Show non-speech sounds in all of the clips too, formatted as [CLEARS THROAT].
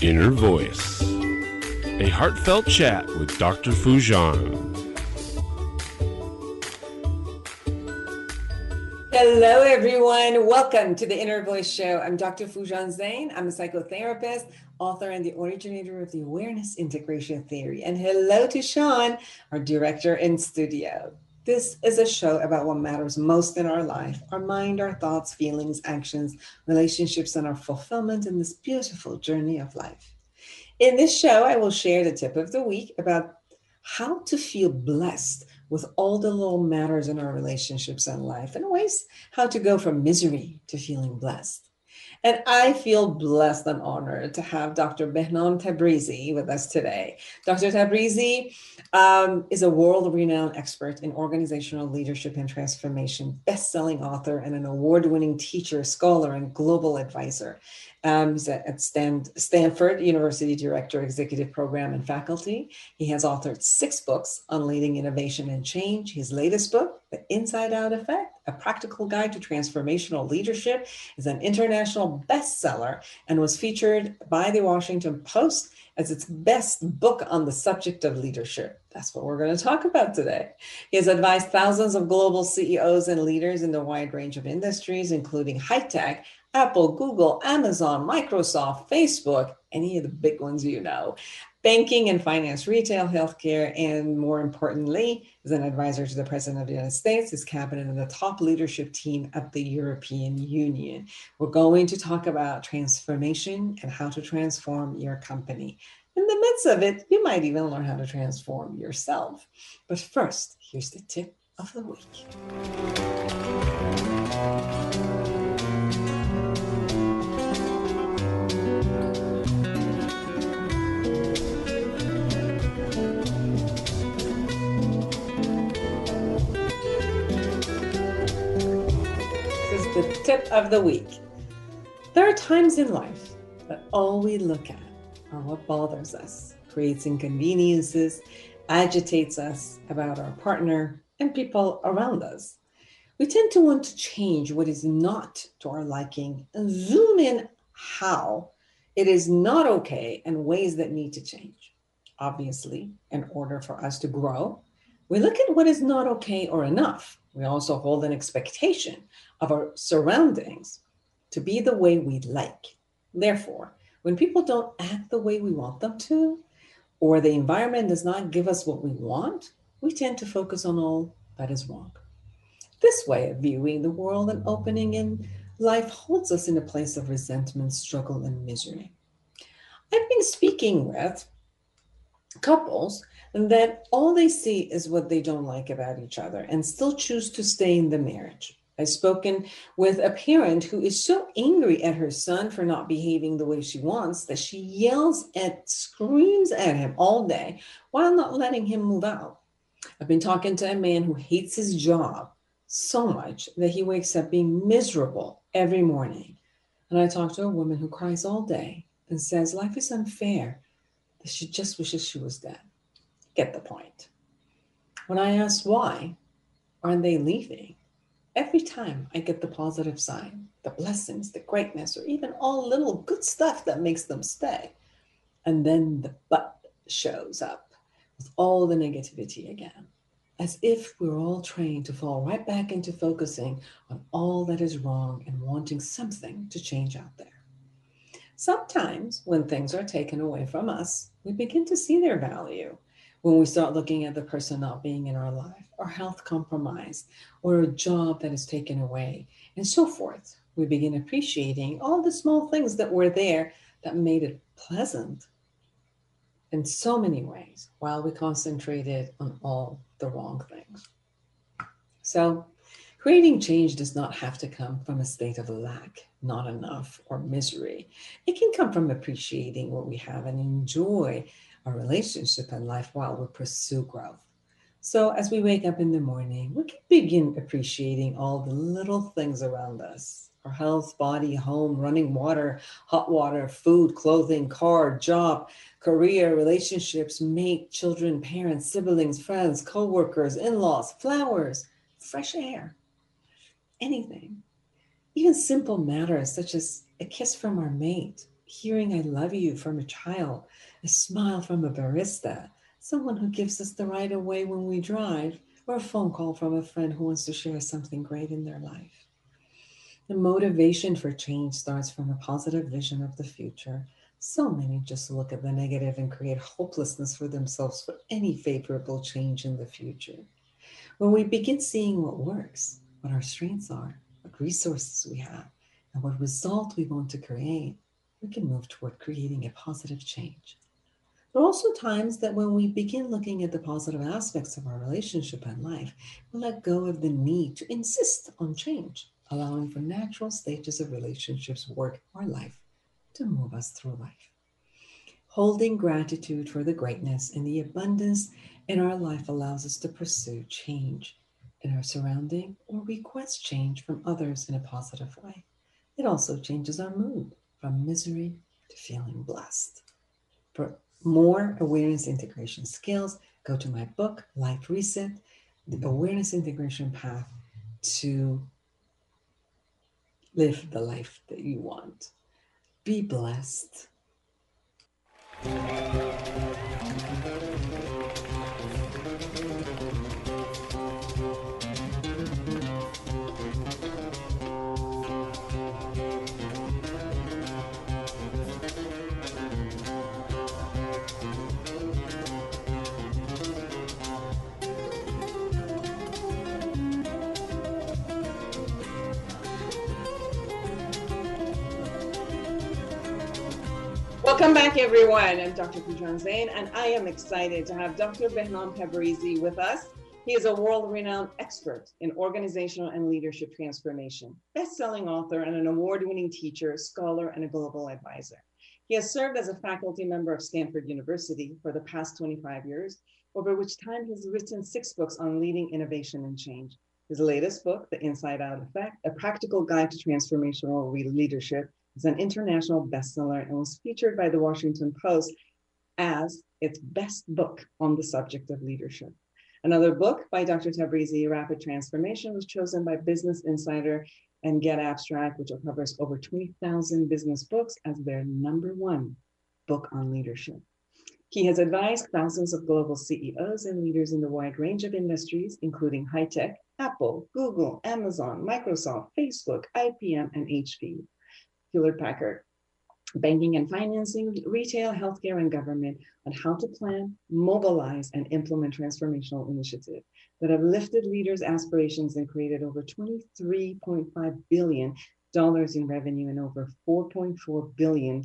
Inner Voice, a heartfelt chat with Dr. Foojan. Hello, everyone. Welcome to the Inner Voice Show. I'm Dr. Foojan Zeine. I'm a psychotherapist, author, and the originator of the Awareness Integration Theory. And hello to Sean, our director in studio. This is a show about what matters most in our life our mind, our thoughts, feelings, actions, relationships, and our fulfillment in this beautiful journey of life. In this show, I will share the tip of the week about how to feel blessed with all the little matters in our relationships and life, and ways how to go from misery to feeling blessed. And I feel blessed and honored to have Dr. Behnam Tabrizi with us today. Dr. Tabrizi um, is a world renowned expert in organizational leadership and transformation, best selling author, and an award winning teacher, scholar, and global advisor. Um, he's at Stan- Stanford University Director, Executive Program, and Faculty. He has authored six books on leading innovation and change. His latest book, The Inside Out Effect A Practical Guide to Transformational Leadership, is an international bestseller and was featured by the Washington Post as its best book on the subject of leadership. That's what we're going to talk about today. He has advised thousands of global CEOs and leaders in the wide range of industries, including high tech, Apple, Google, Amazon, Microsoft, Facebook, any of the big ones you know, banking and finance, retail, healthcare, and more importantly, as an advisor to the President of the United States, his cabinet, and the top leadership team at the European Union. We're going to talk about transformation and how to transform your company. In the midst of it, you might even learn how to transform yourself. But first, here's the tip of the week. Tip of the week. There are times in life that all we look at are what bothers us, creates inconveniences, agitates us about our partner and people around us. We tend to want to change what is not to our liking and zoom in how it is not okay and ways that need to change. Obviously, in order for us to grow, we look at what is not okay or enough. We also hold an expectation of our surroundings to be the way we like. Therefore, when people don't act the way we want them to, or the environment does not give us what we want, we tend to focus on all that is wrong. This way of viewing the world and opening in life holds us in a place of resentment, struggle, and misery. I've been speaking with couples that all they see is what they don't like about each other and still choose to stay in the marriage. I've spoken with a parent who is so angry at her son for not behaving the way she wants that she yells and screams at him all day while not letting him move out. I've been talking to a man who hates his job so much that he wakes up being miserable every morning. And I talk to a woman who cries all day and says life is unfair, that she just wishes she was dead. Get the point. When I ask why, aren't they leaving? every time I get the positive sign, the blessings, the greatness, or even all little good stuff that makes them stay. And then the but shows up with all the negativity again, as if we're all trained to fall right back into focusing on all that is wrong and wanting something to change out there. Sometimes, when things are taken away from us, we begin to see their value when we start looking at the person not being in our life, or health compromised, or a job that is taken away, and so forth. We begin appreciating all the small things that were there that made it pleasant in so many ways while we concentrated on all the wrong things. So, creating change does not have to come from a state of lack, not enough, or misery. It can come from appreciating what we have and enjoy our relationship and life while we pursue growth. So, as we wake up in the morning, we can begin appreciating all the little things around us our health, body, home, running water, hot water, food, clothing, car, job, career, relationships, mate, children, parents, siblings, friends, co workers, in laws, flowers, fresh air, anything. Even simple matters such as a kiss from our mate, hearing I love you from a child, a smile from a barista, someone who gives us the right of way when we drive, or a phone call from a friend who wants to share something great in their life. The motivation for change starts from a positive vision of the future. So many just look at the negative and create hopelessness for themselves for any favorable change in the future. When we begin seeing what works, what our strengths are, what resources we have, and what result we want to create, we can move toward creating a positive change. There are also times that when we begin looking at the positive aspects of our relationship and life, we let go of the need to insist on change allowing for natural stages of relationships, work, or life to move us through life. Holding gratitude for the greatness and the abundance in our life allows us to pursue change in our surrounding or request change from others in a positive way. It also changes our mood from misery to feeling blessed. For more awareness integration skills, go to my book, Life Reset, the awareness integration path to live the life that you want. Be blessed. Welcome back, everyone. I'm Dr. Foojan Zeine, and I am excited to have Dr. Behnam Tabrizi with us. He is a world-renowned expert in organizational and leadership transformation, best-selling author, and an award-winning teacher, scholar, and a global advisor. He has served as a faculty member of Stanford University for the past 25 years, over which time he has written six books on leading innovation and change. His latest book, The Inside Out Effect, A Practical Guide to Transformational Leadership, it's an international bestseller and was featured by the Washington Post as its best book on the subject of leadership. Another book by Dr. Tabrizi, Rapid Transformation, was chosen by Business Insider and Get Abstract, which covers over 20,000 business books, as their number one book on leadership. He has advised thousands of global CEOs and leaders in the wide range of industries, including high tech, Apple, Google, Amazon, Microsoft, Facebook, IBM, and HP. Hewlett Packard, banking and financing, retail, healthcare, and government on how to plan, mobilize, and implement transformational initiatives that have lifted leaders' aspirations and created over $23.5 billion in revenue and over 4.4 billion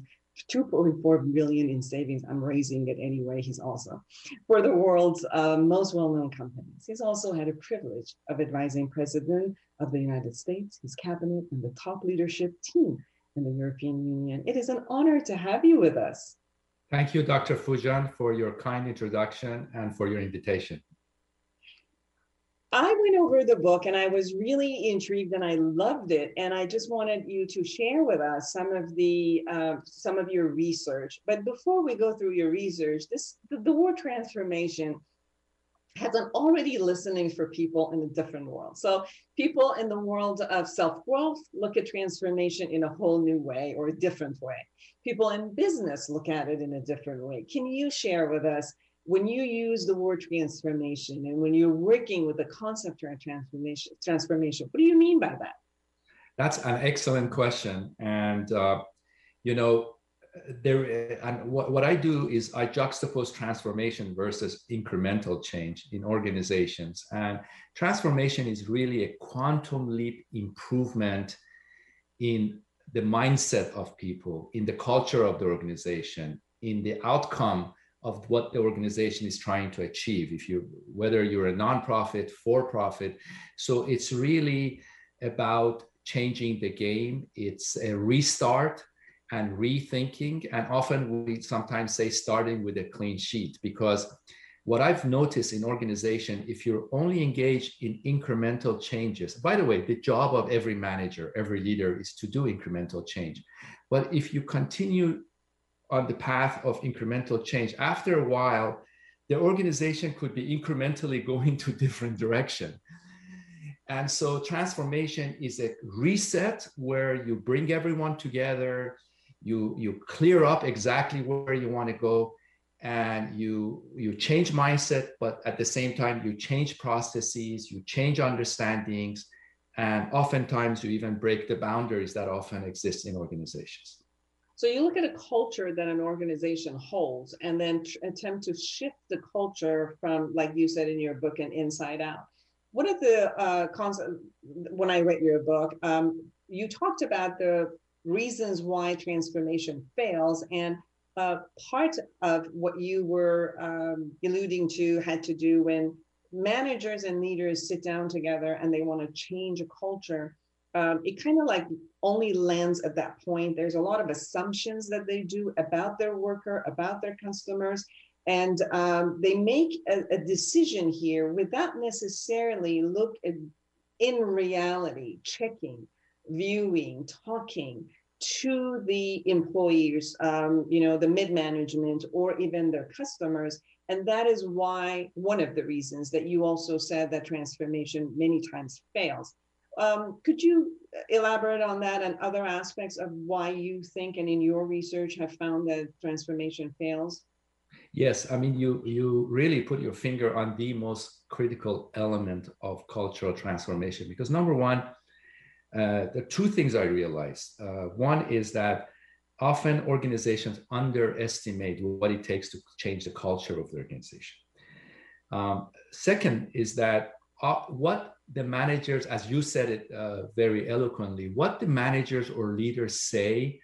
2.4 billion in savings. I'm raising it anyway. He's also for the world's uh, most well-known companies. He's also had a privilege of advising President of the United States, his cabinet, and the top leadership team in the European Union. It is an honor to have you with us. Thank you, Dr. Foojan, for your kind introduction and for your invitation. I went over the book and I was really intrigued and I loved it. And I just wanted you to share with us some of the uh, some of your research. But before we go through your research, this the, the word transformation has an already listening for people in a different world. So people in the world of self-growth look at transformation in a whole new way or a different way. People in business look at it in a different way. Can you share with us when you use the word transformation and when you're working with the concept of transformation, transformation, what do you mean by that? That's an excellent question. And, uh, you know, there and what, what i do is i juxtapose transformation versus incremental change in organizations. And transformation is really a quantum leap improvement in the mindset of people in the culture of the organization in the outcome of what the organization is trying to achieve. If you whether you're a nonprofit for profit so it's really about changing the game. It's a restart and rethinking. And often we sometimes say starting with a clean sheet because what I've noticed in organization, if you're only engaged in incremental changes, by the way, the job of every manager, every leader is to do incremental change. But if you continue on the path of incremental change, after a while, the organization could be incrementally [LAUGHS] going to different direction. And so transformation is a reset where you bring everyone together, you you clear up exactly where you want to go and you you change mindset but at the same time you change processes you change understandings and oftentimes you even break the boundaries that often exist in organizations. So you look at a culture that an organization holds and then tr- attempt to shift the culture from like you said in your book an inside out. What are the uh, concepts when i read your book um, you talked about the reasons why transformation fails. And uh, part of what you were um, alluding to had to do when managers and leaders sit down together and they want to change a culture. Um, it kind of like only lands at that point. There's a lot of assumptions that they do about their worker, about their customers, and um, they make a, a, decision here without necessarily look at in reality checking viewing, talking to the employees, um, you know, the mid management or even their customers. And that is why one of the reasons that you also said that transformation many times fails. Um, could you elaborate on that and other aspects of why you think and in your research have found that transformation fails? Yes, I mean you you really put your finger on the most critical element of cultural transformation because number one, uh, the two things I realized. Uh, one is that often organizations underestimate what it takes to change the culture of the organization. Um, second is that uh, what the managers, as you said it uh, very eloquently, what the managers or leaders say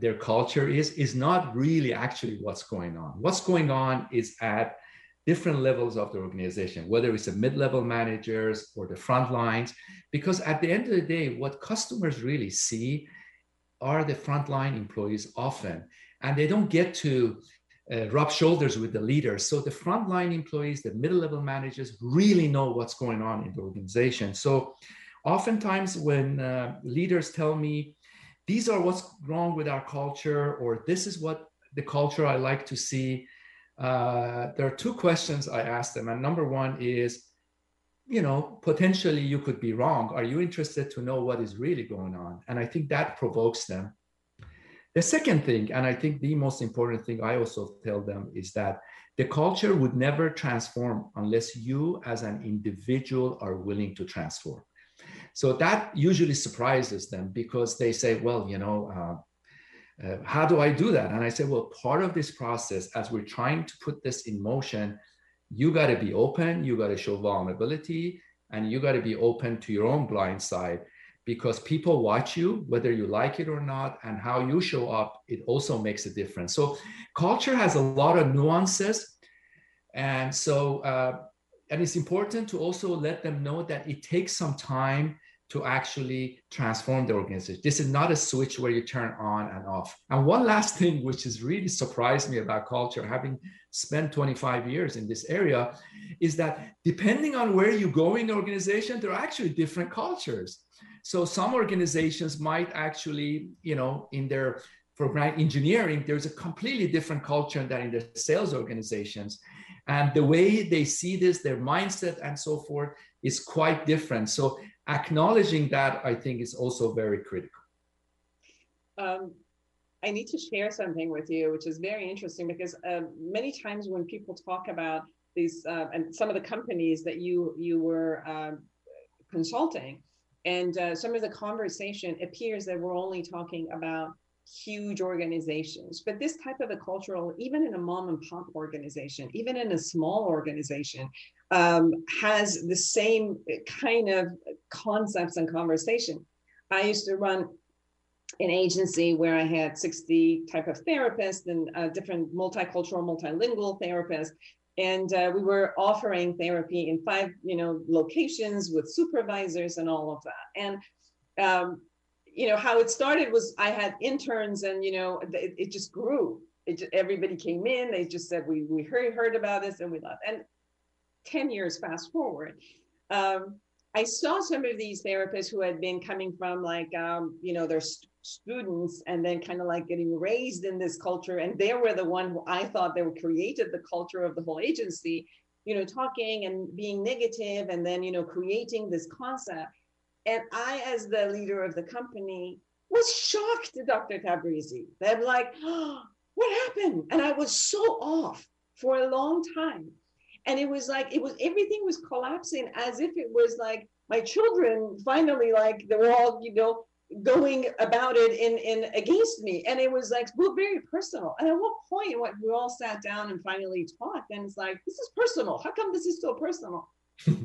their culture is, is not really actually what's going on. What's going on is at different levels of the organization, whether it's the mid-level managers or the front lines, because at the end of the day, what customers really see are the frontline employees often, and they don't get to uh, rub shoulders with the leaders. So the frontline employees, the middle-level managers, really know what's going on in the organization. So oftentimes when uh, leaders tell me, these are what's wrong with our culture, or this is what the culture I like to see, uh, there are two questions I ask them. And number one is, you know, potentially you could be wrong. Are you interested to know what is really going on? And I think that provokes them. The second thing, and I think the most important thing I also tell them is that the culture would never transform unless you as an individual are willing to transform. So that usually surprises them because they say, well, you know, uh, uh, how do I do that? And I said, well, part of this process, as we're trying to put this in motion, you got to be open, you got to show vulnerability, and you got to be open to your own blind side because people watch you, whether you like it or not, and how you show up, it also makes a difference. So culture has a lot of nuances. And so, uh, and it's important to also let them know that it takes some time to actually transform the organization. This is not a switch where you turn on and off. And one last [LAUGHS] thing, which has really surprised me about culture, having spent 25 years in this area, is that depending on where you go in the organization, there are actually different cultures. So some organizations might actually, you know, in their program engineering, there's a completely different culture than in the sales organizations. And the way they see this, their mindset and so forth is quite different. So acknowledging that I think is also very critical. Um, I need to share something with you, which is very interesting because uh, many times when people talk about these uh, and some of the companies that you you were um, consulting, and uh, some of the conversation appears that we're only talking about huge organizations but this type of a cultural even in a mom and pop organization even in a small organization um, has the same kind of concepts and conversation. I used to run an agency where i had 60 type of therapists and uh, different multicultural multilingual therapists. And uh, we were offering therapy in five you know locations with supervisors and all of that. And um, you know how it started was i had interns and you know it, it just grew. It everybody came in they just said we we heard, heard about this and we loved and 10 years fast forward um, i saw some of these therapists who had been coming from like um, you know their st- students and then kind of like getting raised in this culture and they were the one who i thought they were created the culture of the whole agency you know talking and being negative and then you know creating this concept and I, as the leader of the company, was shocked, to Dr. Tabrizi. They're like, oh, what happened? And I was so off for a long time. And it was like, it was everything was collapsing as if it was like my children finally, like they were all, you know, going about it in in against me. And it was like well very personal. And at what point what we all sat down and finally talked and it's like this is personal. How come this is so personal? [LAUGHS]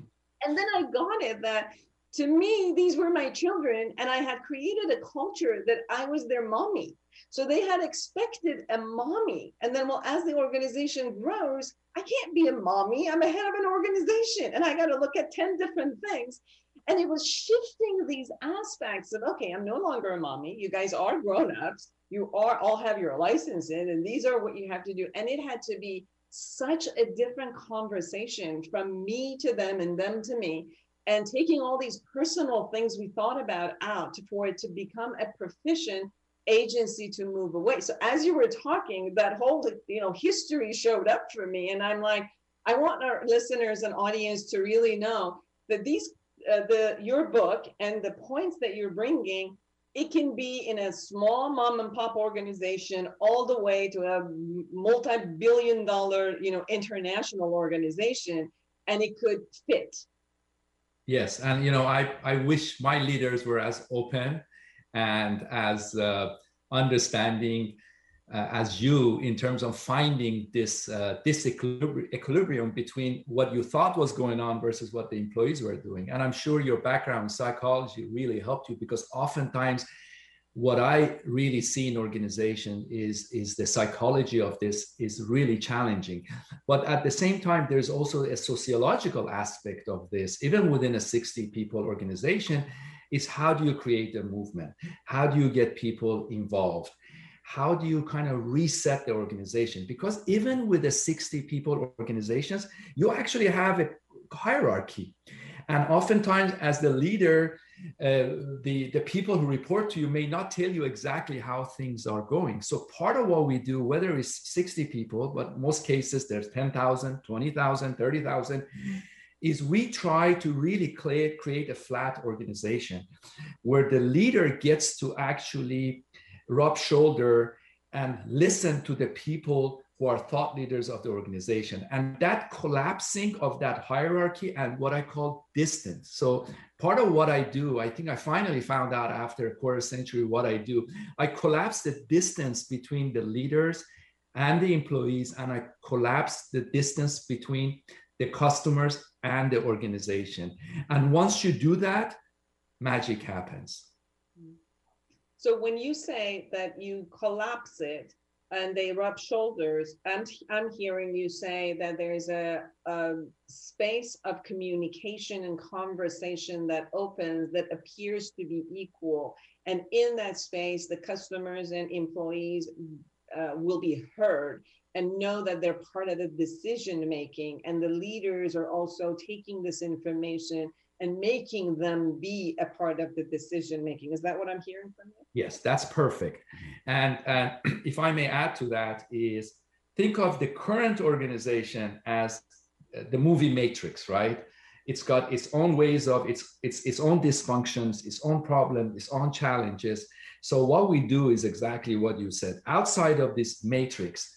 And then i got it that to me these were my children and i had created a culture that i was their mommy so they had expected a mommy and then well as the organization grows i can't be a mommy i'm a head of an organization and i got to look at 10 different things and it was shifting these aspects of, okay, I'm no longer a mommy. You guys are grown-ups. You are all have your license in, and these are what you have to do. And it had to be such a different conversation from me to them and them to me and taking all these personal things we thought about out for it to become a proficient agency to move away. So as you were talking that whole you know history showed up for me and i'm like i want our listeners and audience to really know that these uh, the your book and the points that you're bringing it can be in a small mom and pop organization all the way to a multi-billion dollar you know international organization and it could fit yes and you know i i wish my leaders were as open and as uh, understanding uh, as you in terms of finding this uh, this equilibrium between what you thought was going on versus what the employees were doing. And i'm sure your background in psychology really helped you because oftentimes what i really see in organization is is the psychology of this is really challenging but at the same time there's also a sociological aspect of this even within a 60 people organization is how do you create a movement how do you get people involved how do you kind of reset the organization? Because even with the 60 people organizations, you actually have a hierarchy. And oftentimes, as the leader, uh, the, the people who report to you may not tell you exactly how things are going. So, part of what we do, whether it's 60 people, but most cases there's 10,000, 20,000, 30,000, is we try to really create, create a flat organization where the leader gets to actually rub shoulder and listen to the people who are thought leaders of the organization. And that collapsing of that hierarchy and what i call distance. So part of what i do i think i finally found out after a quarter century what i do. I collapse the distance between the leaders and the employees and i collapse the distance between the customers and the organization. And once you do that magic happens. So when you say that you collapse it and they rub shoulders, I'm, I'm hearing you say that there's a, a space of communication and conversation that opens that appears to be equal. And in that space, the customers and employees uh, will be heard and know that they're part of the decision making and the leaders are also taking this information and making them be a part of the decision making. Is that what I'm hearing from you? Yes, that's perfect. And, and [CLEARS THROAT] if I may add to that, is think of the current organization as uh, the movie Matrix, right? It's got its own ways of its its its own dysfunctions, its own problems, its own challenges. So what we do is exactly what you said. Outside of this matrix,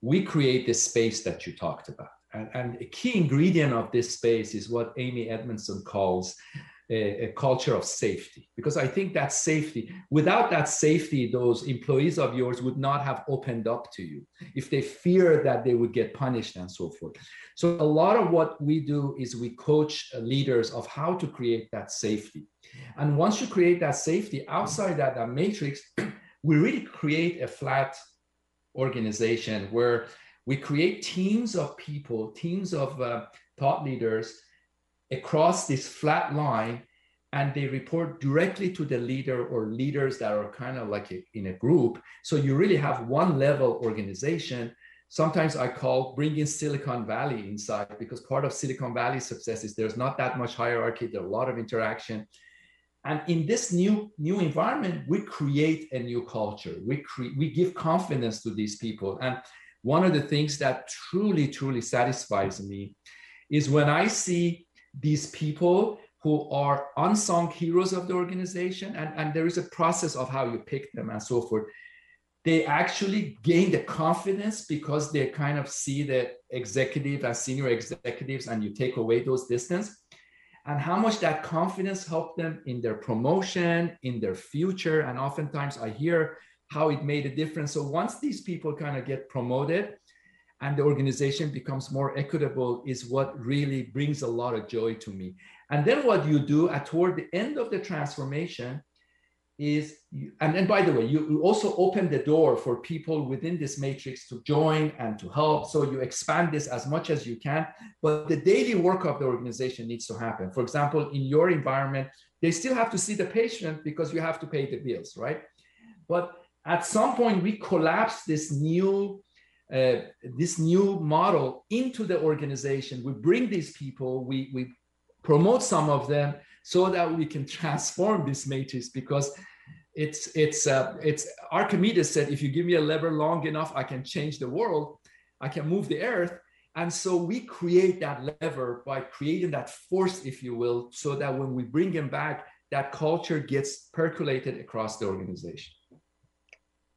we create this space that you talked about and, and, a key ingredient of this space is what Amy Edmondson calls a, a, culture of safety. Because I think that safety, without that safety, those employees of yours would not have opened up to you if they fear that they would get punished and so forth. So, a lot of what we do is we coach leaders of how to create that safety. And once you create that safety outside that, that matrix, [CLEARS THROAT] we really create a flat organization where we create teams of people, teams of uh, thought leaders across this flat line, and they report directly to the leader or leaders that are kind of like a, in a group. So you really have one level organization. Sometimes I call bringing Silicon Valley inside because part of Silicon Valley success is there's not that much hierarchy, there's a lot of interaction. And in this new new environment, we create a new culture. We create we give confidence to these people. And one of the things that truly, truly satisfies me is when I see these people who are unsung heroes of the organization, and, and there is a process of how you pick them and so forth. They actually gain the confidence because they kind of see the executive and senior executives, and you take away those distance and how much that confidence helped them in their promotion, in their future. And oftentimes I hear how it made a difference. So once these people kind of get promoted and the organization becomes more equitable, is what really brings a lot of joy to me. And then what you do at toward the end of the transformation is you, and, and by the way you, also open the door for people within this matrix to join and to help so you expand this as much as you can but the daily work of the organization needs to happen for example in your environment they still have to see the patient because you have to pay the bills right but at some point we collapse this new uh, this new model into the organization. We bring these people we we promote some of them so that we can transform this matrix because it's it's uh, it's archimedes said if you give me a lever long enough i can change the world. I can move the earth. And so we create that lever by creating that force if you will so that when we bring him back that culture gets percolated across the organization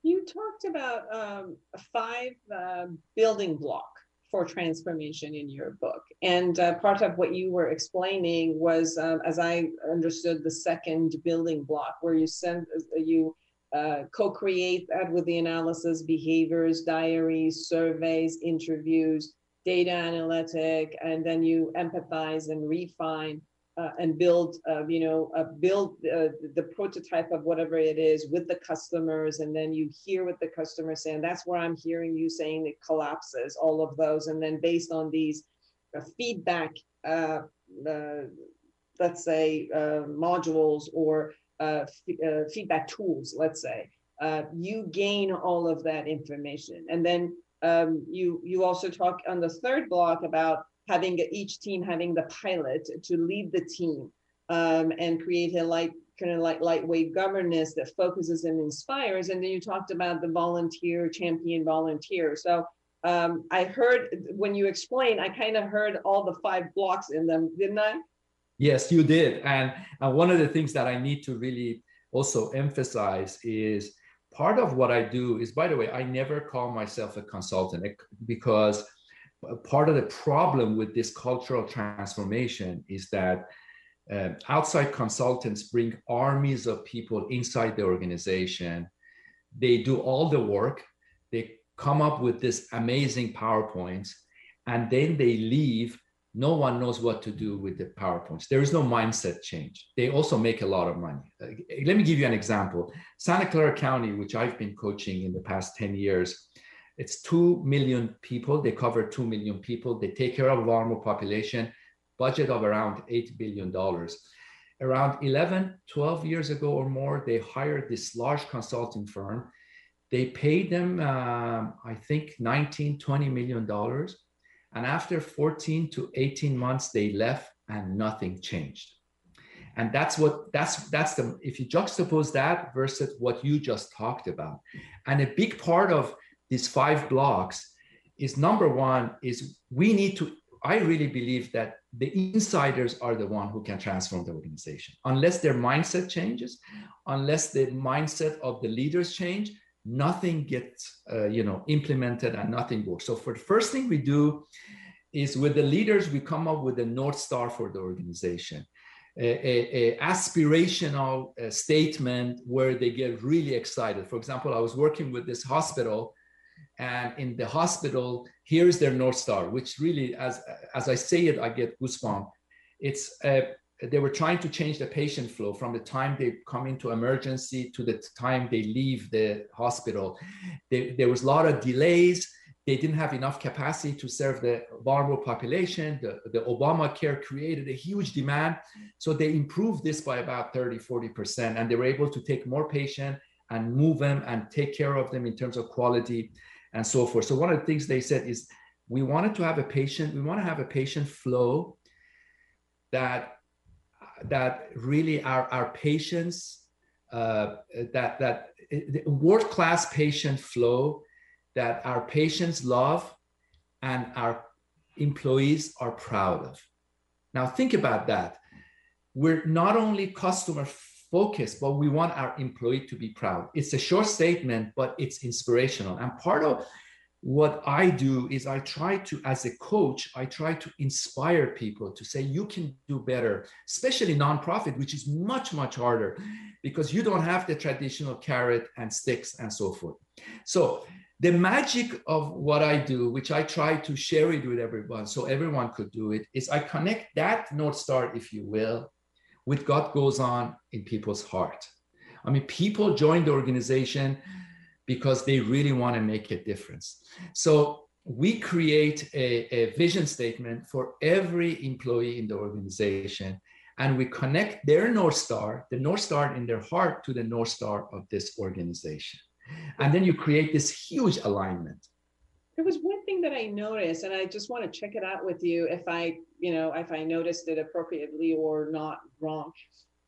you talked about um, five uh, building block for transformation in your book. And uh, part of what you were explaining was, um, as I understood, the second building block, where you send you uh, co-create that with the analysis, behaviors, diaries, surveys, interviews, data analytic, and then you empathize and refine uh, and build, uh, you know, uh, build the prototype of whatever it is with the customers, and then you hear what the customers say, and that's where I'm hearing you saying it collapses all of those, and then based on these uh, feedback, uh, let's say modules or f- feedback tools, let's say, you gain all of that information, and then um, you you also talk on the third block about having each team having the pilot to lead the team um, and create a light kind of like lightweight governance that focuses and inspires. And then you talked about the volunteer, champion volunteer. So um, I heard when you explained, I kind of heard all the five blocks in them, didn't I? Yes, you did. And, and one of the things that I need to really also emphasize is part of what I do is, by the way, I never call myself a consultant because part of the problem with this cultural transformation is that uh, outside consultants bring armies of people inside the organization. They do all the work. They come up with this amazing PowerPoints, and then they leave. No one knows what to do with the PowerPoints. There is no mindset change. They also make a lot of money. Let me give you an example. Santa Clara County, which I've been coaching in the past 10 years, it's 2 million people. They cover 2 million people. They take care of vulnerable population, budget of around $8 billion. Around 11, 12 years ago or more, they hired this large consulting firm. They paid them, uh, I think, 19, 20 million dollars. And after 14 to 18 months, they left and nothing changed. And that's what that's that's the if you juxtapose that versus what you just talked about. And a big part of these five blocks is number one is we need to i really believe that the insiders are the one who can transform the organization. Unless their mindset changes unless the mindset of the leaders change nothing gets uh, you know implemented and nothing works. So for the first thing we do is with the leaders we come up with a north star for the organization a, a, a aspirational uh, statement where they get really excited. For example i was working with this hospital and in the hospital here's their north star which really as as i say it i get goosebumps. It's uh, they were trying to change the patient flow from the time they come into emergency to the time they leave the hospital. They, there was a lot of delays. They didn't have enough capacity to serve the vulnerable population. The, the obamacare created a huge demand. So they improved this by about 30 40% and they were able to take more patients and move them and take care of them in terms of quality and so forth. So one of the things they said is we wanted to have a patient, we want to have a patient flow that that really our, our patients uh, that that world class patient flow that our patients love and our employees are proud of. Now think about that. we're not only customer focused, but we want our employee to be proud. It's a short statement, but it's inspirational. And part of what I do is I try to, as a coach, I try to inspire people to say, you can do better, especially nonprofit, which is much, much harder because you don't have the traditional carrot and sticks and so forth. So the magic of what I do, which I try to share it with everyone so everyone could do it, is I connect that North Star, if you will, with what goes on in people's heart. I mean, people join the organization because they really want to make a difference. So we create a, a vision statement for every employee in the organization and we connect their North Star, the North Star in their heart, to the North Star of this organization. And then you create this huge alignment. There was one that I noticed, and I just want to check it out with you if I, you know, if I noticed it appropriately or not wrong.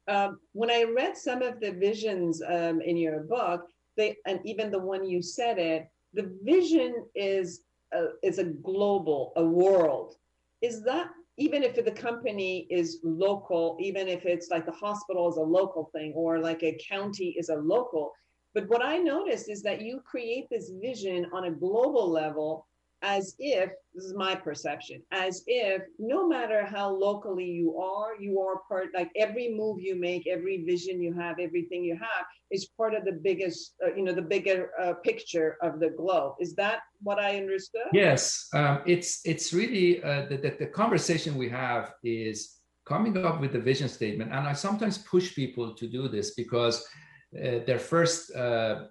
Um, when I read some of the visions um, in your book, they and even the one you said it, the vision is a, is a global, a world. Is that even if the company is local, even if it's like the hospital is a local thing or like a county is a local, but what I noticed is that you create this vision on a global level as if, this is my perception, as if no matter how locally you are, you are part, like every move you make, every vision you have, everything you have is part of the biggest, uh, you know, the bigger uh, picture of the globe. Is that what I understood? Yes, um, it's it's really uh, the, the, the conversation we have is coming up with the vision statement, and I sometimes push people to do this because uh, their first uh,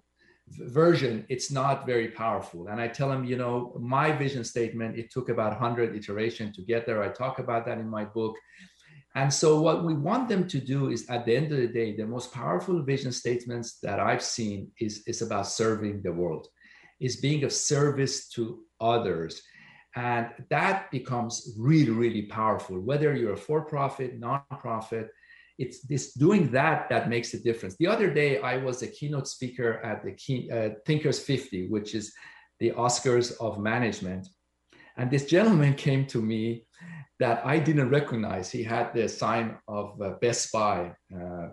version it's not very powerful. And i tell them you know my vision statement it took about 100 iteration to get there. I talk about that in my book. And so what we want them to do is at the end of the day the most powerful vision statements that i've seen is, is about serving the world is being of service to others. And that becomes really really powerful. Whether you're a for-profit non-profit it's this doing that that makes a difference. The other day, I was a keynote speaker at the key, uh, Thinkers 50, which is the Oscars of management. And this gentleman [LAUGHS] came to me that I didn't recognize. He had the sign of uh, Best Buy, uh,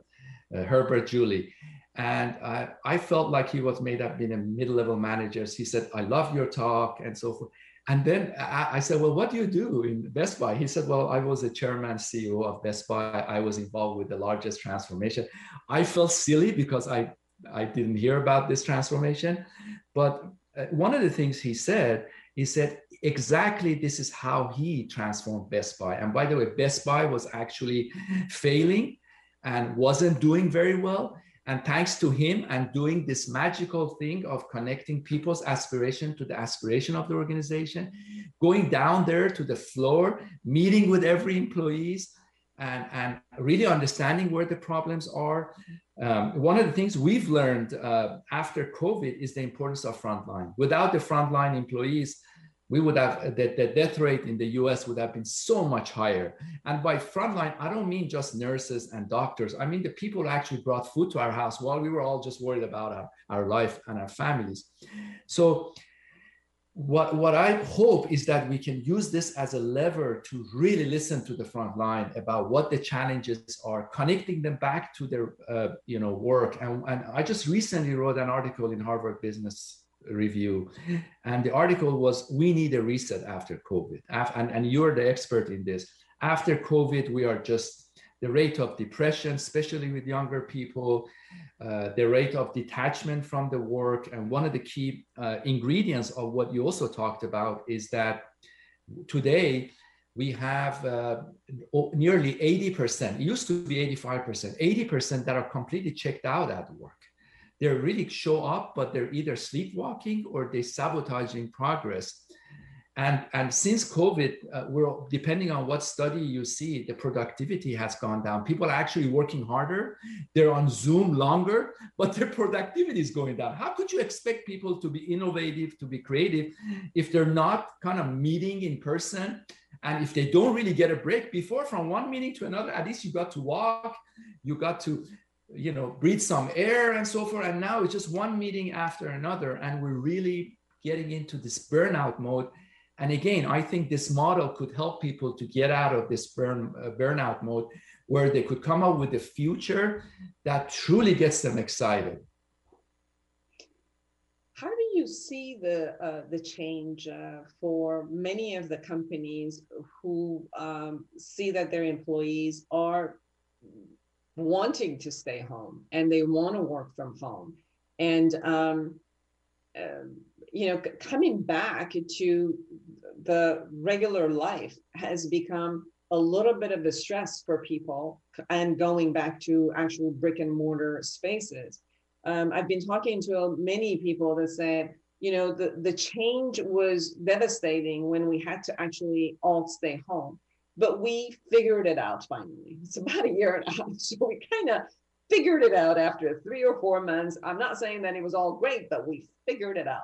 uh Hubert Joly. And I, I, felt like he was made up being a middle-level manager. He said, I love your talk and so forth. And then I, I, said, Well, what do you do in Best Buy? He said, Well, I was a chairman CEO of Best Buy. I was involved with the largest transformation. I felt silly because I, I didn't hear about this transformation. But uh, one of the things he said, he said, exactly this is how he transformed Best Buy. And by the way, Best Buy was actually failing and wasn't doing very well. And thanks to him and doing this magical thing of connecting people's aspiration to the aspiration of the organization, going down there to the floor, meeting with every employees, and, and really understanding where the problems are. Um, one of the things we've learned uh, after COVID is the importance of frontline. Without the frontline employees, we would have the, the death rate in the US would have been so much higher. And by frontline, I don't mean just nurses and doctors. I mean the people who actually brought food to our house while we were all just worried about our, our life and our families. So what, what I hope is that we can use this as a lever to really listen to the front line about what the challenges are, connecting them back to their uh, you know work. And, and I just recently wrote an article in Harvard Business review. And the article was we need a reset after covid. And, and you're the expert in this. After covid we are just the rate of depression especially with younger people uh, the rate of detachment from the work and one of the key uh, ingredients of what you also talked about is that today we have uh, nearly 80% it used to be 85% 80% that are completely checked out at work they really show up, but they're either sleepwalking or they're sabotaging progress. And, and since COVID, uh, we're depending on what study you see, the productivity has gone down. People are actually working harder. They're on Zoom longer, but their productivity is going down. How could you expect people to be innovative, to be creative, if they're not kind of meeting in person? And if they don't really get a break before from one meeting to another, at least you got to walk, you got to you know breathe some air and so forth. And now it's just one meeting after another. And we're really getting into this burnout mode. And again i think this model could help people to get out of this burn uh, burnout mode where they could come up with a future that truly gets them excited. How do you see the uh, the change uh, for many of the companies who um, see that their employees are wanting to stay home and they want to work from home and um, uh, you know coming back to the regular life has become a little bit of a stress for people and going back to actual brick and mortar spaces. Um, I've been talking to many people that said, you know, the, the change was devastating when we had to actually all stay home. But we figured it out finally. It's about a year and a half. [LAUGHS] So we kind of figured it out after three or four months. I'm not saying that it was all great, but we figured it out.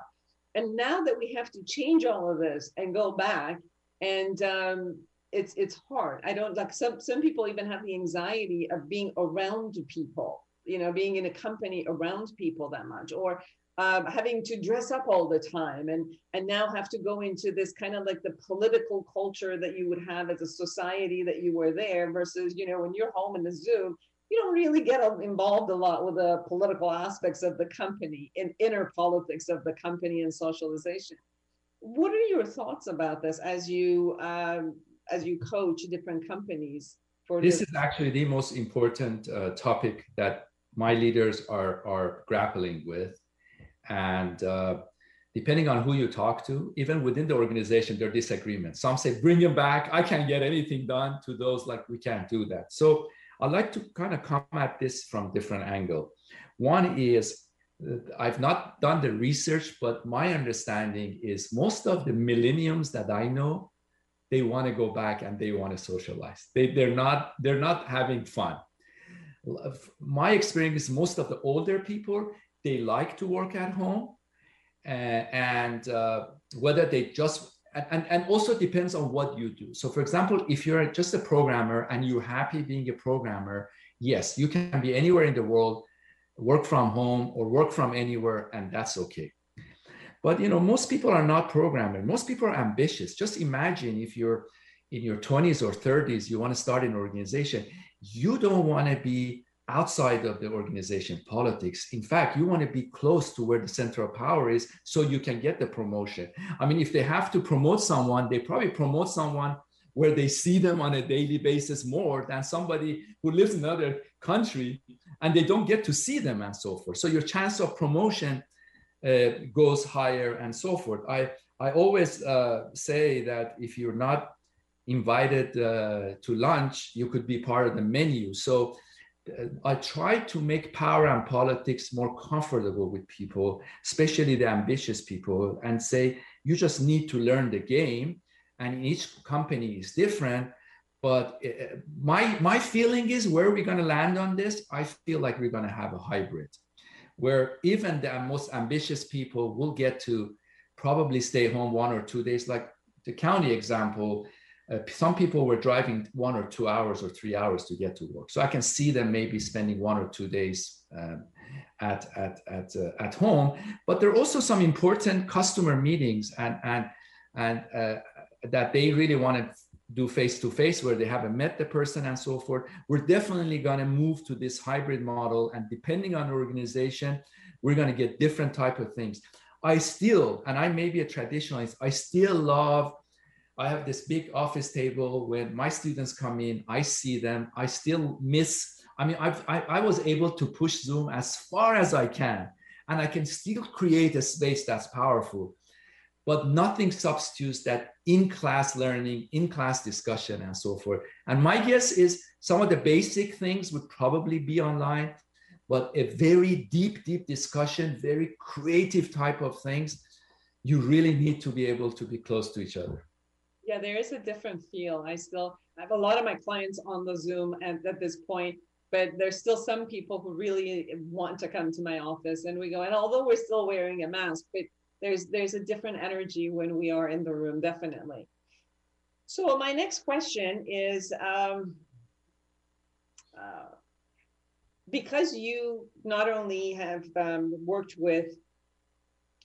And now that we have to change all of this and go back and um, it's it's hard. I don't like some some people even have the anxiety of being around people, you know, being in a company around people that much, or um, having to dress up all the time, and and now have to go into this kind of like the political culture that you would have as a society that you were there versus you know when you're home in the Zoom, you don't really get involved a lot with the political aspects of the company in inner politics of the company and socialization. What are your thoughts about this as you um, as you coach different companies for this, this? is actually the most important uh, topic that my leaders are are grappling with and uh, depending on who you talk to even within the organization there are disagreements. Some say bring him back. I can't get anything done. To those like we can't do that. So i'd like to kind of come at this from different angle. One is uh, I've not done the research, but my understanding is most of the millenniums that I know they want to go back and they want to socialize. They, they're not they're not having fun. My experience is most of the older people they like to work at home, uh, and uh, whether they just and, and also depends on what you do. So, for example, if you're just a programmer and you're happy being a programmer, yes, you can be anywhere in the world, work from home or work from anywhere, and that's okay. But you know, most people are not programmers. Most people are ambitious. Just imagine if you're in your 20s or 30s, you want to start an organization. You don't want to be outside of the organization politics. In fact, you want to be close to where the center of power is so you can get the promotion. I mean, if they have to promote someone, they probably promote someone where they see them on a daily basis more than somebody who lives in another country and they don't get to see them and so forth. So your chance of promotion uh, goes higher and so forth. I, I always uh, say that if you're not invited uh, to lunch, you could be part of the menu. So I try to make power and politics more comfortable with people, especially the ambitious people, and say, you just need to learn the game. And each company is different. But uh, my, my feeling is where are we going to land on this? I feel like we're going to have a hybrid where even the most ambitious people will get to probably stay home one or two days. Like the county example, uh, some people were driving one or two hours or three hours to get to work. So I can see them maybe spending one or two days um, at at at uh, at home. But there are also some important customer meetings and and and uh, that they really want to do face to face where they haven't met the person and so forth. We're definitely going to move to this hybrid model, and depending on the organization, we're going to get different type of things. I still, and I may be a traditionalist, I still love. I have this big office table when my students come in. I see them. I still miss. I mean, I've, I, I was able to push Zoom as far as I can, and I can still create a space that's powerful but nothing substitutes that in-class learning, in-class discussion, and so forth. And my guess is some of the basic things would probably be online, but a very deep, deep discussion, very creative type of things, you really need to be able to be close to each other. Yeah, there is a different feel. I still I have a lot of my clients on the Zoom at this point, but there's still some people who really want to come to my office and we go, and although we're still wearing a mask, but there's there's a different energy when we are in the room definitely so my next question is um, uh, because you not only have um, worked with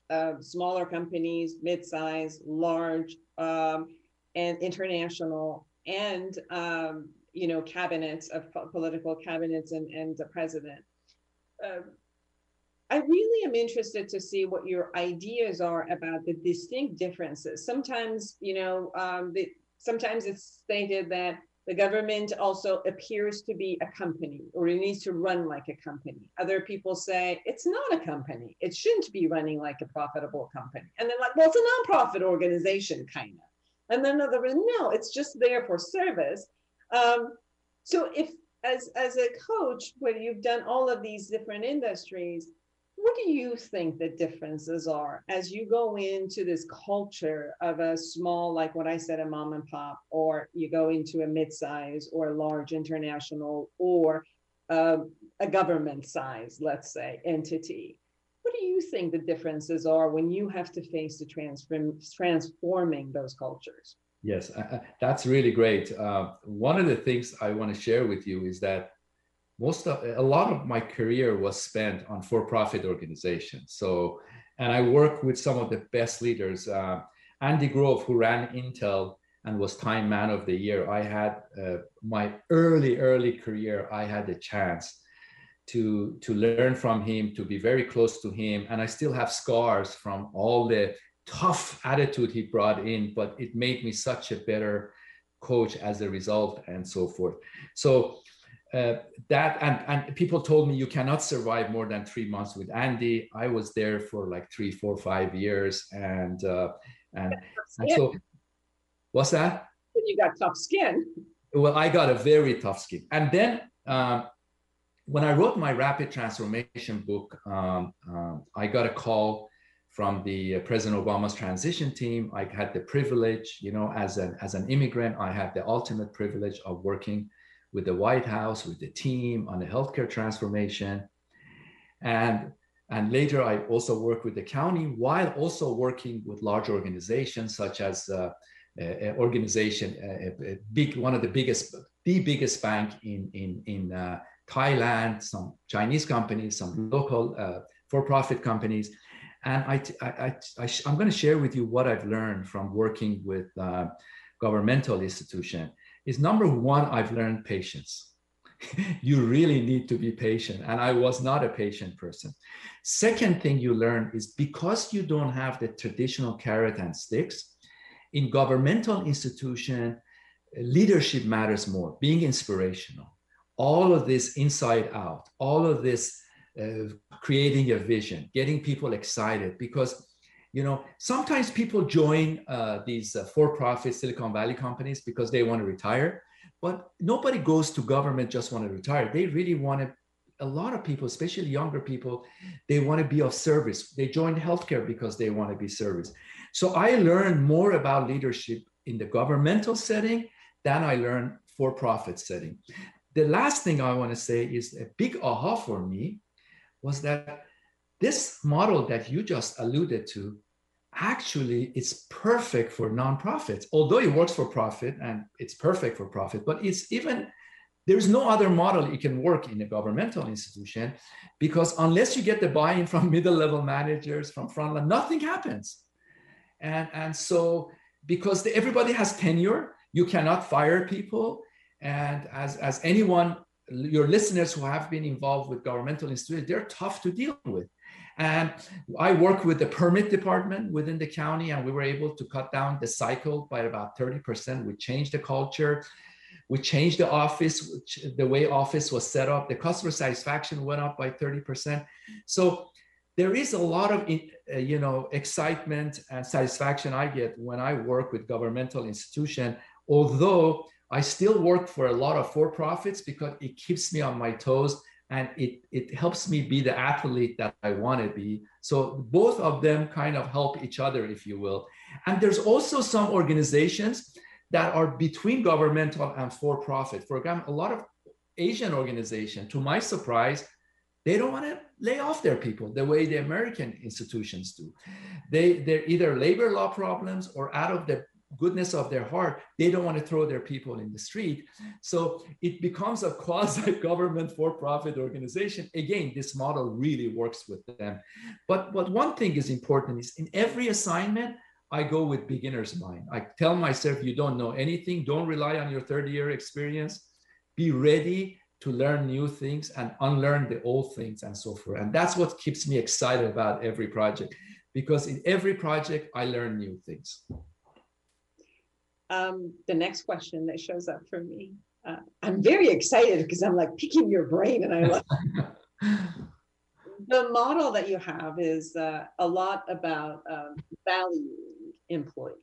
uh, smaller companies mid-size large um, and international and um, you know, cabinets of political cabinets and, and the president. Uh, I really am interested to see what your ideas are about the distinct differences. Sometimes, you know, um, the, sometimes it's stated that the government also appears to be a company or it needs to run like a company. Other people say it's not a company. It shouldn't be running like a profitable company. And they're like, well, it's a nonprofit organization, kind of. And then others, no, it's just there for service. Um, so if as as a coach, when you've done all of these different industries, what do you think the differences are as you go into this culture of a small, like what I said, a mom and pop, or you go into a mid-size or a large international or uh, a government size, let's say, entity? What do you think the differences are when you have to face the transform, transforming those cultures? Yes, uh, that's really great. Uh, one of the things I want to share with you is that most of a lot of my career was spent on for-profit organizations. So, and I work with some of the best leaders. Uh, Andy Grove, who ran Intel and was Time Man of the Year. I had uh, my early, early career. I had the chance to to learn from him, to be very close to him, and I still have scars from all the tough attitude he brought in. But it made me such a better coach as a result, and so forth. So uh, that and and people told me you cannot survive more than three months with Andy. I was there for like three, four, five years, and uh, and, and so what's that? You got tough skin. Well, I got a very tough skin, and then um, when I wrote my rapid transformation book, um, um, I got a call from the uh, President Obama's transition team. I had the privilege, you know, as an as an immigrant, I had the ultimate privilege of working with the White House, with the team on the healthcare transformation. And, and later, I also worked with the county while also working with large organizations such as uh, an organization, a, a, big, one of the biggest, the biggest bank in, in, in uh, Thailand, some Chinese companies, some local uh, for-profit companies. And I, I, I, am going to share with you what I've learned from working with uh, governmental institution is number one, I've learned patience. [LAUGHS] you really need to be patient. And I was not a patient person. Second thing you learn is because you don't have the traditional carrot and sticks, in governmental institution, leadership matters more, being inspirational. All of this inside out, all of this uh, creating a vision, getting people excited because you know sometimes people join uh, these uh, for-profit silicon valley companies because they want to retire but nobody goes to government just want to retire. They really want to a lot of people especially younger people they want to be of service. They join healthcare because they want to be service. So i learned more about leadership in the governmental setting than i learned for-profit setting the last thing i want to say is a big aha for me was that this model that you just alluded to actually is perfect for nonprofits. Although it works for profit and it's perfect for profit but it's even there's no other model it can work in a governmental institution because unless you get the buy-in from [LAUGHS] middle level managers from frontline nothing happens. And and so because the, everybody has tenure you cannot fire people and as as anyone your listeners who have been involved with governmental institutions they're tough to deal with and I work with the permit department within the county, and we were able to cut down the cycle by about 30%. We changed the culture. We changed the office, the way office was set up. The customer satisfaction went up by 30%. So there is a lot of uh, you know excitement and satisfaction I get when I work with governmental institution. Although I still work for a lot of for-profits because it keeps me on my toes and it it helps me be the athlete that I want to be. So both of them kind of help each other, if you will. And there's also some organizations that are between governmental and for-profit. For example, a lot of Asian organizations, to my surprise, they don't want to lay off their people the way the American institutions do. They they're either labor law problems or out of the goodness of their heart, they don't want to throw their people in the street. So it becomes a quasi government for profit organization. Again, this model really works with them. But what one thing is important is in every assignment, I go with beginner's mind. I tell myself, you don't know anything, don't rely on your 30 year experience. be ready to learn new things and unlearn the old things and so forth. And that's what keeps me excited about every project because in every project, I learn new things. Um, the next question that shows up for me, uh, I'm very excited because I'm like picking your brain and I love [LAUGHS] the model that you have is uh, a lot about um, valuing employees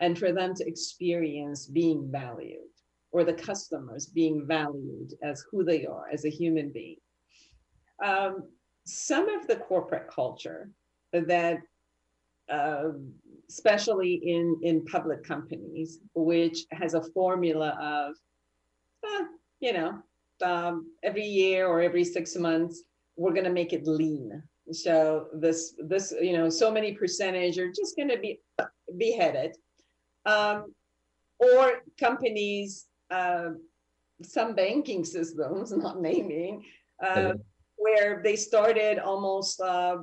and for them to experience being valued or the customers being valued as who they are as a human being. Um, some of the corporate culture that, uh, especially in, in public companies, which has a formula of, uh, you know, um, every year or every six months, we're going to make it lean. So this, this, you know, so many percentage are just going to be beheaded. Um, or companies, uh, some banking systems, [LAUGHS] not naming, uh, where they started almost uh,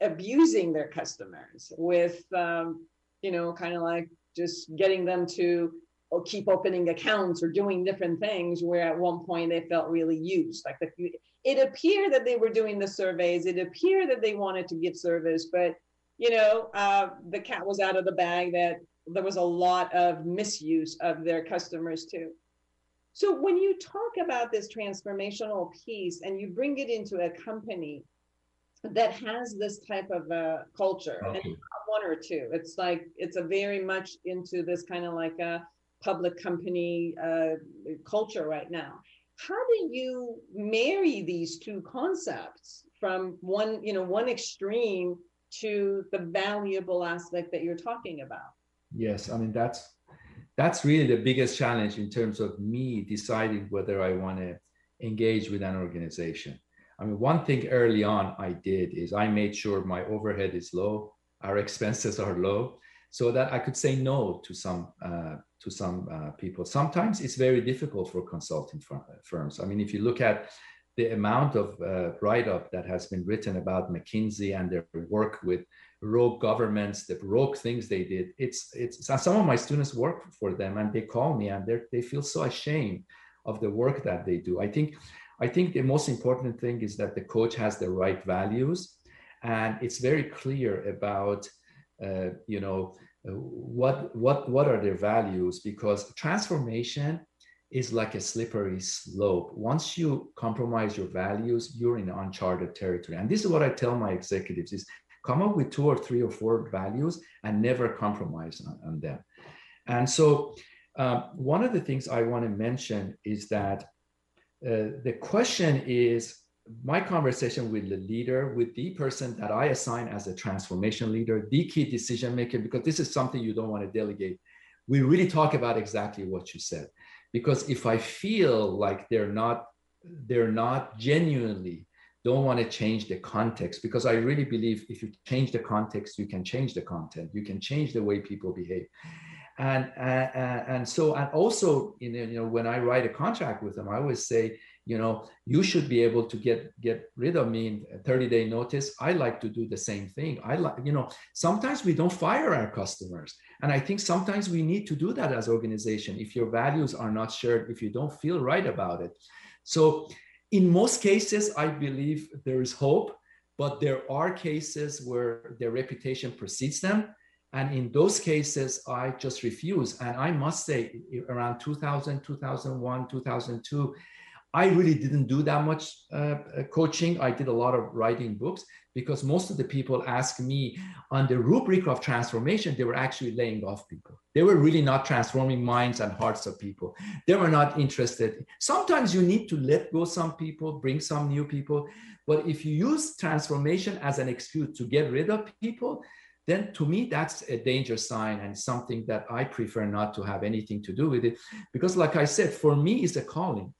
abusing their customers with, um, you know, kind of like just getting them to or keep opening accounts or doing different things where at one point they felt really used. Like the, it appeared that they were doing the surveys it appeared that they wanted to give service but you know uh, the cat was out of the bag that there was a lot of misuse of their customers too. So when you talk about this transformational piece and you bring it into a company that has this type of a culture okay. and one or two it's like it's a very much into this kind of like a public company uh, culture right now. How do you marry these two concepts from one, you know, one extreme to the valuable aspect that you're talking about? Yes, I mean that's that's really the biggest challenge in terms of me deciding whether I want to engage with an organization. I mean, one thing early on I did is I made sure my overhead is low, our [LAUGHS] expenses are low, so that I could say no to some uh, to some uh, people. Sometimes it's very difficult for consulting firms. I mean, if you look at the amount of uh, write-up that has been written about McKinsey and their work with rogue governments, the rogue things they did, it's it's some of my students work for them and they call me and they they feel so ashamed of the work that they do. I think I think the most important thing is that the coach has the right values and it's very clear about uh, you know what what what are their values because transformation is like a slippery slope. Once you compromise your values you're in uncharted territory. And this is what i tell my executives is come up with two or three or four values and never compromise on, on them. And so um, one of the things i want to mention is that uh, the question is my conversation with the leader, with the person that I assign as a transformation leader, the key decision maker, because this is something you don't want to delegate. We really talk about exactly what you said. Because if I feel like they're not, they're not genuinely don't want to change the context, because I really believe if you change the context, you can change the content, you can change the way people behave. And uh, and so and also you know, you know when I write a contract with them, I always say you know you should be able to get get rid of me in 30 day notice. I like to do the same thing. I like you know sometimes we don't fire our customers. And i think sometimes we need to do that as organization if your values are not shared if you don't feel right about it. So in most cases i believe there is hope but there are cases where their reputation precedes them and in those cases i just refuse and i must say around 2000 2001 2002 I really didn't do that much uh, coaching. I did a lot of writing books because most of the people ask me on the rubric of transformation, they were actually laying off people. They were really not transforming minds and hearts of people. They were not interested. Sometimes you need to let go some people, bring some new people. But if you use transformation as an excuse to get rid of people, then to me that's a danger sign and something that I prefer not to have anything to do with it. Because like I said, for me, it's a calling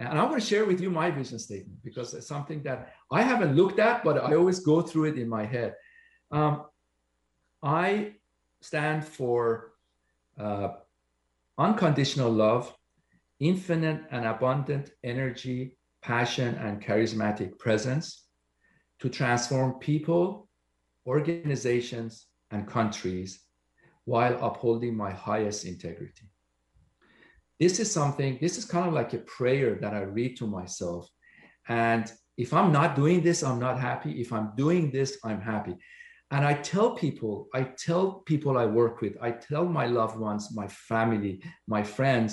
and I want to share with you my vision statement because it's something that I haven't looked at, but I always go through it in my head. Um, I stand for uh, unconditional love, infinite and abundant energy, passion, and charismatic presence to transform people, organizations, and countries while upholding my highest integrity. this is something, this is kind of like a prayer that I read to myself. And if I'm not doing this, I'm not happy. If I'm doing this, I'm happy. And I tell people, I tell people I work with, I tell my loved ones, my family, my friends,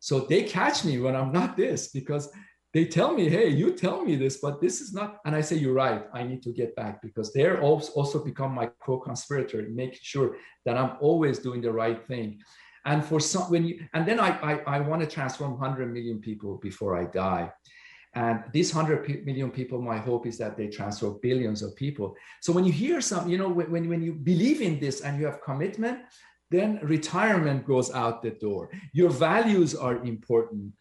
so they catch me when I'm not this because they tell me, hey, you tell me this, but this is not. And I say, you're right. I need to get back because they're also become my co-conspirator, making sure that I'm always doing the right thing. And for some, when you, and then I, I, I want to transform 100 million people before I die. And these 100 million people, my hope is that they transfer billions of people. So when you hear some, you know, when, when you believe in this and you have commitment, then retirement goes out the door. Your values are important.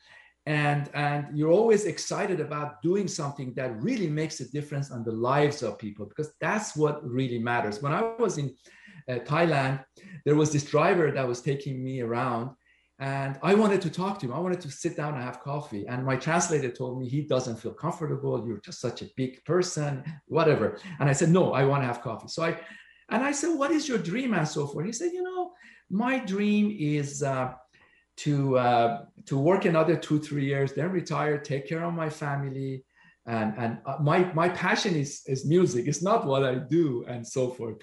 And, and you're always excited about doing something that really makes a difference on the lives of people because that's what really matters. When I was in uh, Thailand, there was this driver that was taking me around and I wanted to talk to him. I wanted to sit down and have coffee. And my translator told me he doesn't feel comfortable. You're just such a big person, whatever. And I said, no, I want to have coffee. So I, and I said, what is your dream and so forth? He said, you know, my dream is uh, to uh, to work another two, three years, then retire, take care of my family. And, and uh, my, my passion is, is music. It's not what I do and so forth.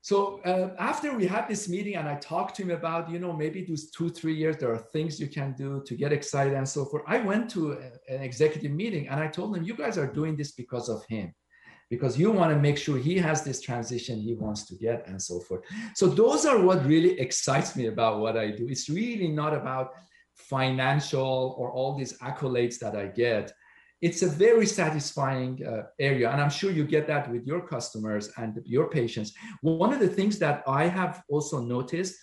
So uh, after we had this meeting and I talked to him about, you know, maybe those two, three years, there are things you can do to get excited and so forth. I went to an executive meeting and I told him, you guys are doing this because of him, because you want to make sure he has this transition he wants to get and so forth. So those are what really excites me about what I do. It's really not about financial or all these accolades that I get it's a very satisfying uh, area and i'm sure you get that with your customers and your patients one of the things that i have also noticed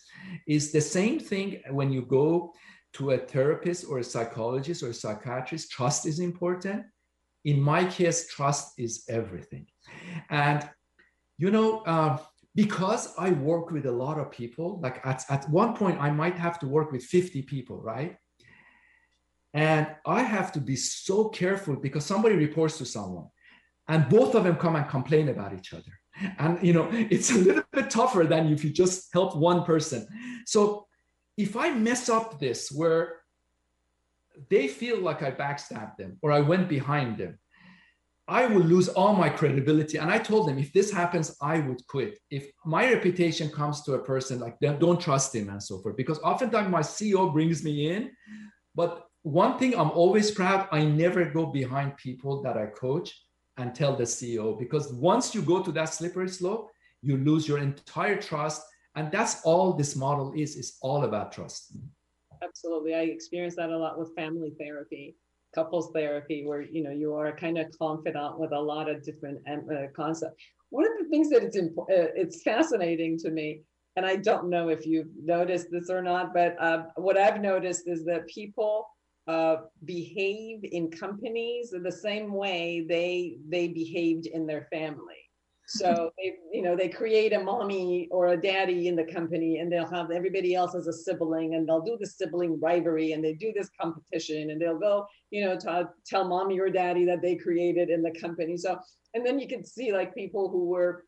is the same thing when you go to a therapist or a psychologist or a psychiatrist trust is important in my case trust is everything and you know uh, because i work with a lot of people like at, at one point i might have to work with 50 people right and I have to be so careful because somebody reports to someone and both of them come and complain about each other. And you know, [LAUGHS] it's a little bit tougher than if you just help one person. So if I mess up this where they feel like I backstabbed them or I went behind them, I will lose all my credibility. And I told them if this happens, I would quit. If my reputation comes to a person like don't trust him and so forth. Because oftentimes my CEO brings me in, but one thing I'm always proud, I never go behind people that I coach and tell the CEO because once you go to that slippery slope, you lose your entire trust. And that's all this model is, is all about trust. Absolutely. I experience that a lot with family therapy, couples therapy, where you know you are kind of confidant with a lot of different um, uh, concepts. One of the things that it's uh, it's fascinating to me, and I don't know if you've noticed this or not, but uh, what I've noticed is that people uh, behave in companies the same way they they behaved in their family. So they, you know, they create a mommy or a daddy in the company, and they'll have everybody else as a sibling, and they'll do the sibling rivalry, and they do this competition, and they'll go, you know, to tell mommy or daddy that they created in the company. So, and then you can see like people who were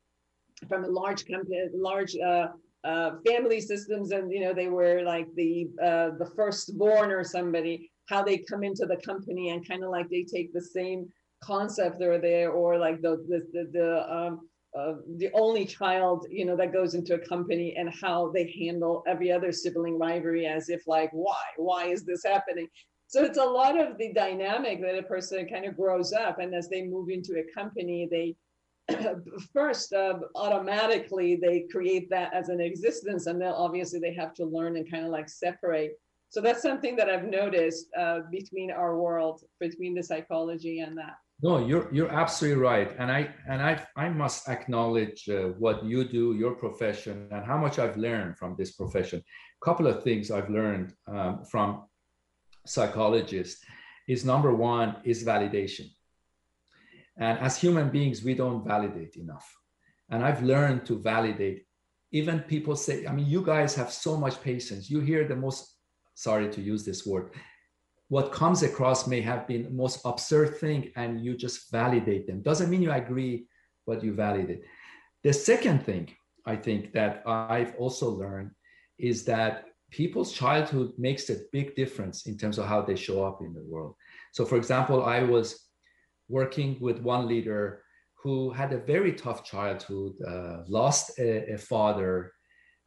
from a large company, large uh, uh, family systems, and you know, they were like the uh, the firstborn or somebody how they come into the company and kind of like they take the same concept they're there or like the the the, the um uh, the only child you know that goes into a company and how they handle every other sibling rivalry as if like why why is this happening so it's a lot of the dynamic that a person kind of grows up and as they move into a company they [CLEARS THROAT] first uh, automatically they create that as an existence and then obviously they have to learn and kind of like separate so that's something that I've noticed uh, between our world, between the psychology and that. No, you're you're absolutely right, and I and I I must acknowledge uh, what you do, your profession, and how much I've learned from this profession. A couple of things I've learned um, from psychologists is number one is validation, and as human beings we don't validate enough, and I've learned to validate. Even people say, I mean, you guys have so much patience. You hear the most sorry to use this word what comes across may have been the most absurd thing and you just validate them doesn't mean you agree but you validate the second thing i think that i've also learned is that people's childhood makes a big difference in terms of how they show up in the world. So, for example, I was working with one leader who had a very tough childhood, uh, lost a, a, father,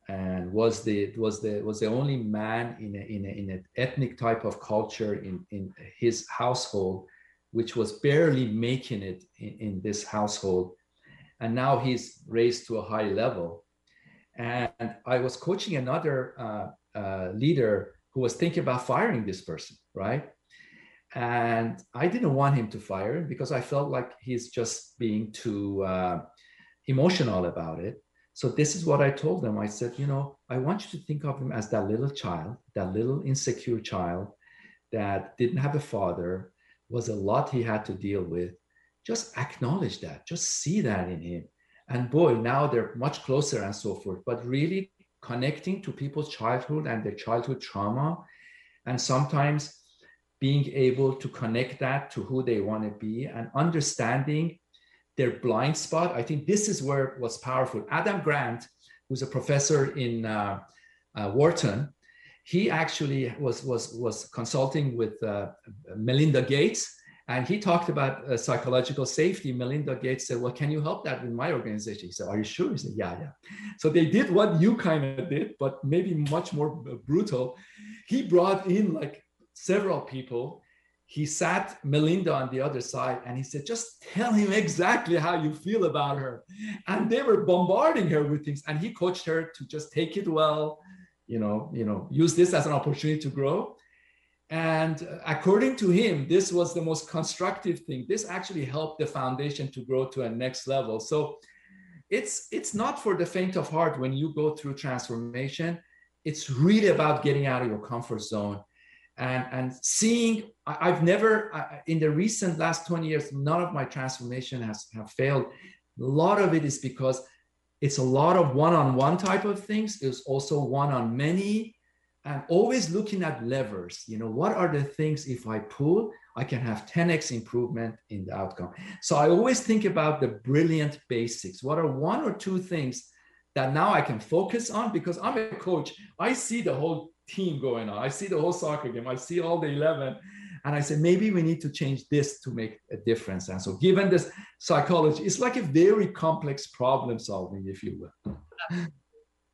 and was the was the was the only man in a, in, a, in an ethnic type of culture in in his household, which was barely making it in, in this household, and now he's raised to a high level. And I was coaching another uh, uh, leader who was thinking about firing this person, right? And I didn't want him to fire because I felt like he's just being too uh, emotional about it. So this is what I told them. I said, you know, I want you to think of him as that little child, that little insecure child that didn't have a father, was a lot he had to deal with. Just acknowledge that, just see that in him. And boy, now they're much closer and so forth. But really connecting to people's childhood and their childhood trauma, and sometimes being able to connect that to who they want to be and understanding their blind spot. I think this is where was powerful. Adam Grant, who's a professor in uh, uh, Wharton, he actually was was was consulting with uh, Melinda Gates, and he talked about uh, psychological safety. Melinda Gates said, "Well, can you help that in my organization?" He said, "Are you sure?" He said, "Yeah, yeah." So they did what you kind of did, but maybe much more brutal. He brought in like several people. He sat Melinda on the other side and he said, just tell him exactly how you feel about her. And they were bombarding her with things. And he coached her to just take it well, you know, you know, use this as an opportunity to grow. And according to him, this was the most constructive thing. This actually helped the foundation to grow to a next level. So it's it's not for the faint of heart when you go through transformation. It's really about getting out of your comfort zone and and seeing i've never in the recent last 20 years none of my transformation has have failed. A lot of it is because it's a lot of one-on-one type of things. It's also one-on-many and always looking at levers. You know what are the things if i pull i can have 10x improvement in the outcome. So i always think about the brilliant basics. What are one or two things that now i can focus on? Because i'm a coach. I see the whole team going on. I see the whole soccer game. I see all the 11. And I said, maybe we need to change this to make a difference. And so, given this psychology, it's like a very complex problem solving, if you will.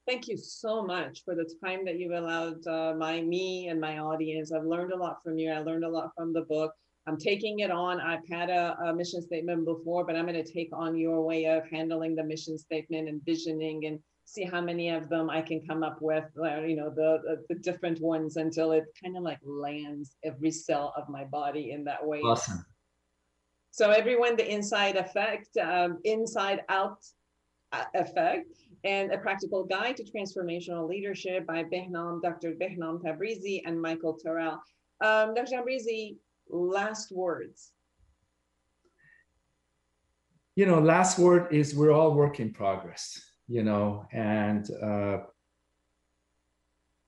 Thank you so much for the time that you've allowed uh, my me and my audience. I've learned a lot from you. I learned a lot from the book. I'm taking it on. I've had a, a mission statement before, but I'm going to take on your way of handling the mission statement and visioning and see how many of them I can come up with, uh, you know, the, the, different ones until it kind of like lands every cell of my body in that way. Awesome. So everyone, the inside effect, um, inside out uh, effect, and a practical guide to transformational leadership by Behnam, Dr. Behnam Tabrizi and Michael Terrell. Um, Dr. Tabrizi, last words. You know, last word is we're all work in progress you know, and uh,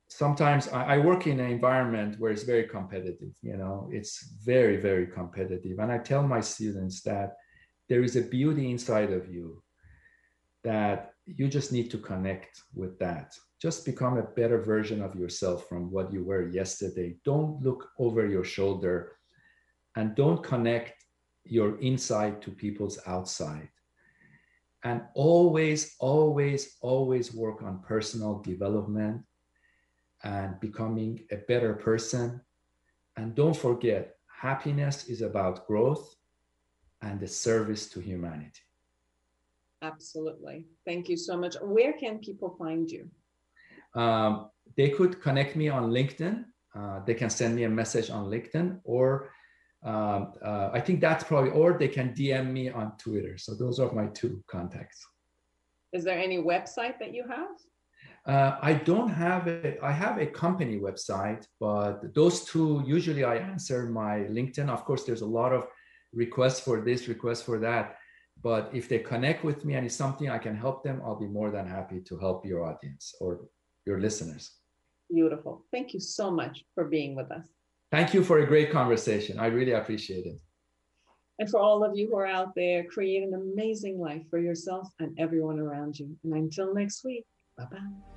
sometimes I, I, work in an environment where it's very competitive, you know, it's very, very competitive. And I tell my students that there is a beauty inside of you that you just need to connect with that. Just become a better version of yourself from what you were yesterday. Don't look over your shoulder and don't connect your inside to people's outside and always, always, always work on personal development and becoming a better person. And don't forget, happiness is about growth and the service to humanity. Absolutely. Thank you so much. Where can people find you? Um, they could connect me on LinkedIn. Uh, they can send me a message on LinkedIn or um, uh, I think that's probably, or they can DM me on Twitter. So those are my two contacts. Is there any website that you have? Uh, I don't have a, I have a company website, but those two, usually I answer my LinkedIn. Of course, there's a lot of requests for this, requests for that. But if they connect with me and it's something I can help them, I'll be more than happy to help your audience or your listeners. Beautiful. Thank you so much for being with us. Thank you for a great conversation. I really appreciate it. And for all of you who are out there, create an amazing life for yourself and everyone around you. And until next week, bye bye.